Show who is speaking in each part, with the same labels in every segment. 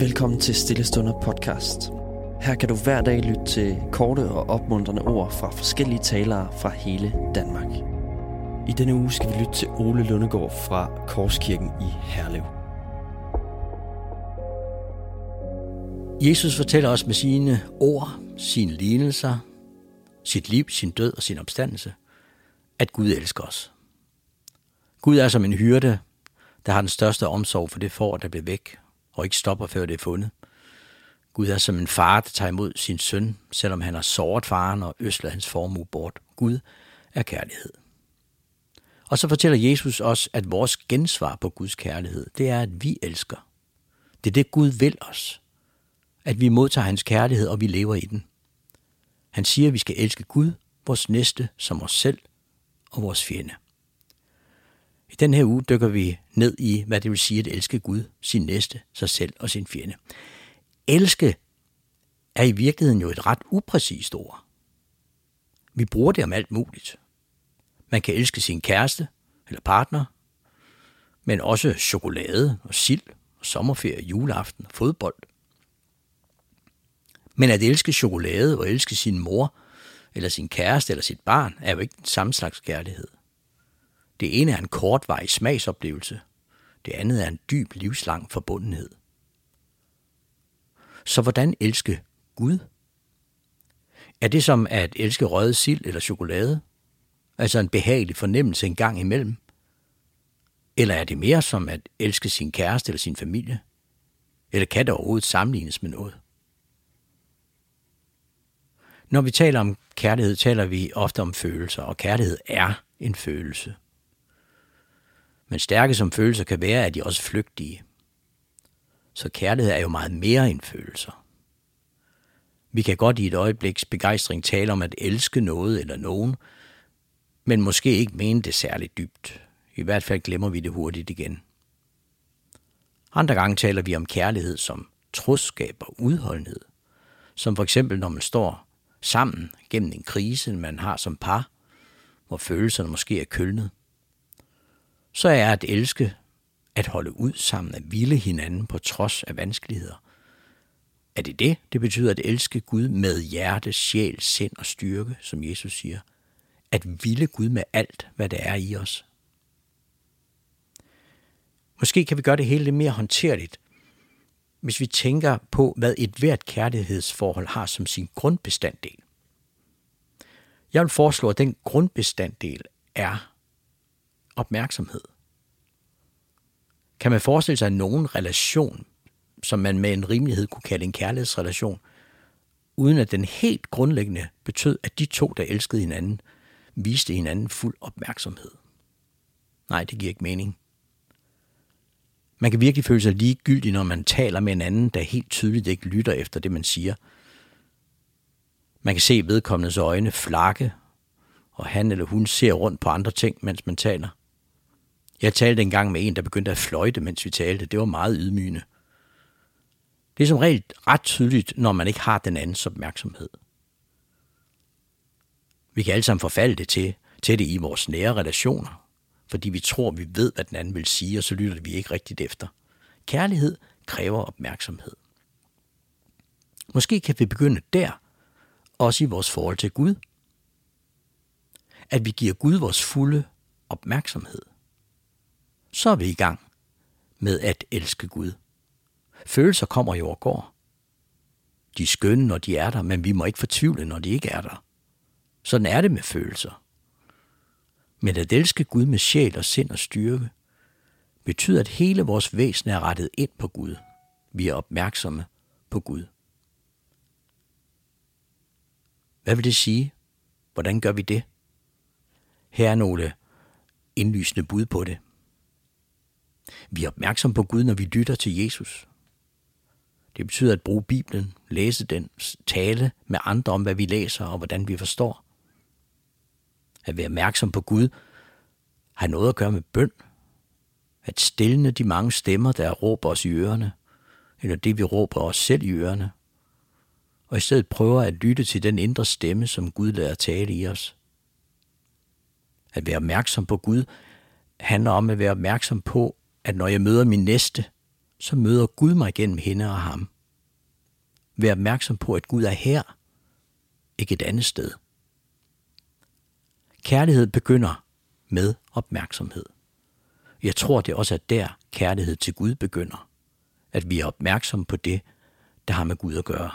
Speaker 1: Velkommen til Stillestunder podcast. Her kan du hver dag lytte til korte og opmuntrende ord fra forskellige talere fra hele Danmark. I denne uge skal vi lytte til Ole Lundegård fra Korskirken i Herlev.
Speaker 2: Jesus fortæller os med sine ord, sine lignelser, sit liv, sin død og sin opstandelse, at Gud elsker os. Gud er som en hyrde, der har den største omsorg for det får, der bliver væk, og ikke stopper, før det er fundet. Gud er som en far, der tager imod sin søn, selvom han har såret faren og øsler hans formue bort. Gud er kærlighed. Og så fortæller Jesus os, at vores gensvar på Guds kærlighed, det er, at vi elsker. Det er det, Gud vil os. At vi modtager hans kærlighed, og vi lever i den. Han siger, at vi skal elske Gud, vores næste, som os selv og vores fjende. I den her uge dykker vi ned i, hvad det vil sige at elske Gud, sin næste, sig selv og sin fjende. Elske er i virkeligheden jo et ret upræcist ord. Vi bruger det om alt muligt. Man kan elske sin kæreste eller partner, men også chokolade og sild og sommerferie, juleaften og fodbold. Men at elske chokolade og elske sin mor eller sin kæreste eller sit barn er jo ikke den samme slags kærlighed. Det ene er en kortvarig smagsoplevelse. Det andet er en dyb livslang forbundenhed. Så hvordan elske Gud? Er det som at elske røget sild eller chokolade? Altså en behagelig fornemmelse en gang imellem? Eller er det mere som at elske sin kæreste eller sin familie? Eller kan det overhovedet sammenlignes med noget? Når vi taler om kærlighed, taler vi ofte om følelser, og kærlighed er en følelse. Men stærke som følelser kan være, at de også flygtige. Så kærlighed er jo meget mere end følelser. Vi kan godt i et øjebliks begejstring tale om at elske noget eller nogen, men måske ikke mene det særligt dybt. I hvert fald glemmer vi det hurtigt igen. Andre gange taler vi om kærlighed som troskab og udholdenhed, som for eksempel når man står sammen gennem en krise, man har som par, hvor følelserne måske er kølnet så er at elske at holde ud sammen, at ville hinanden på trods af vanskeligheder. Er det det, det betyder at elske Gud med hjerte, sjæl, sind og styrke, som Jesus siger? At ville Gud med alt, hvad der er i os? Måske kan vi gøre det hele lidt mere håndterligt, hvis vi tænker på, hvad et hvert kærlighedsforhold har som sin grundbestanddel. Jeg vil foreslå, at den grundbestanddel er opmærksomhed. Kan man forestille sig nogen relation, som man med en rimelighed kunne kalde en kærlighedsrelation, uden at den helt grundlæggende betød, at de to, der elskede hinanden, viste hinanden fuld opmærksomhed? Nej, det giver ikke mening. Man kan virkelig føle sig ligegyldig, når man taler med en anden, der helt tydeligt ikke lytter efter det, man siger. Man kan se vedkommendes øjne flakke, og han eller hun ser rundt på andre ting, mens man taler. Jeg talte engang med en, der begyndte at fløjte, mens vi talte. Det var meget ydmygende. Det er som regel ret tydeligt, når man ikke har den andens opmærksomhed. Vi kan alle sammen forfalde det til, til det i vores nære relationer, fordi vi tror, vi ved, hvad den anden vil sige, og så lytter vi ikke rigtigt efter. Kærlighed kræver opmærksomhed. Måske kan vi begynde der, også i vores forhold til Gud. At vi giver Gud vores fulde opmærksomhed – så er vi i gang med at elske Gud. Følelser kommer jo og går. De er skønne, når de er der, men vi må ikke fortvivle, når de ikke er der. Sådan er det med følelser. Men at elske Gud med sjæl og sind og styrke, betyder, at hele vores væsen er rettet ind på Gud. Vi er opmærksomme på Gud. Hvad vil det sige? Hvordan gør vi det? Her er nogle indlysende bud på det. Vi er opmærksom på Gud, når vi lytter til Jesus. Det betyder at bruge Bibelen, læse den, tale med andre om, hvad vi læser og hvordan vi forstår. At være opmærksom på Gud har noget at gøre med bøn. At stille de mange stemmer, der råber os i ørerne, eller det vi råber os selv i ørerne. Og i stedet prøver at lytte til den indre stemme, som Gud lader tale i os. At være opmærksom på Gud handler om at være opmærksom på, at når jeg møder min næste, så møder Gud mig gennem hende og ham. Vær opmærksom på, at Gud er her, ikke et andet sted. Kærlighed begynder med opmærksomhed. Jeg tror, det også er der, kærlighed til Gud begynder. At vi er opmærksomme på det, der har med Gud at gøre.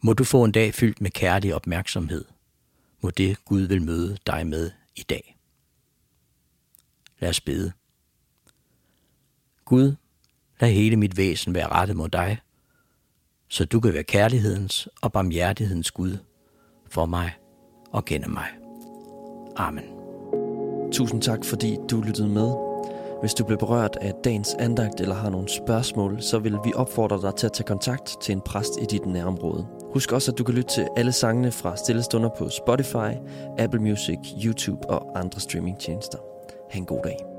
Speaker 2: Må du få en dag fyldt med kærlig opmærksomhed. Må det Gud vil møde dig med i dag. Lad os bede. Gud, lad hele mit væsen være rettet mod dig, så du kan være kærlighedens og barmhjertighedens Gud for mig og gennem mig. Amen.
Speaker 1: Tusind tak, fordi du lyttede med. Hvis du blev berørt af dagens andagt eller har nogle spørgsmål, så vil vi opfordre dig til at tage kontakt til en præst i dit nærområde. Husk også, at du kan lytte til alle sangene fra Stillestunder på Spotify, Apple Music, YouTube og andre streamingtjenester. Ha' en god dag.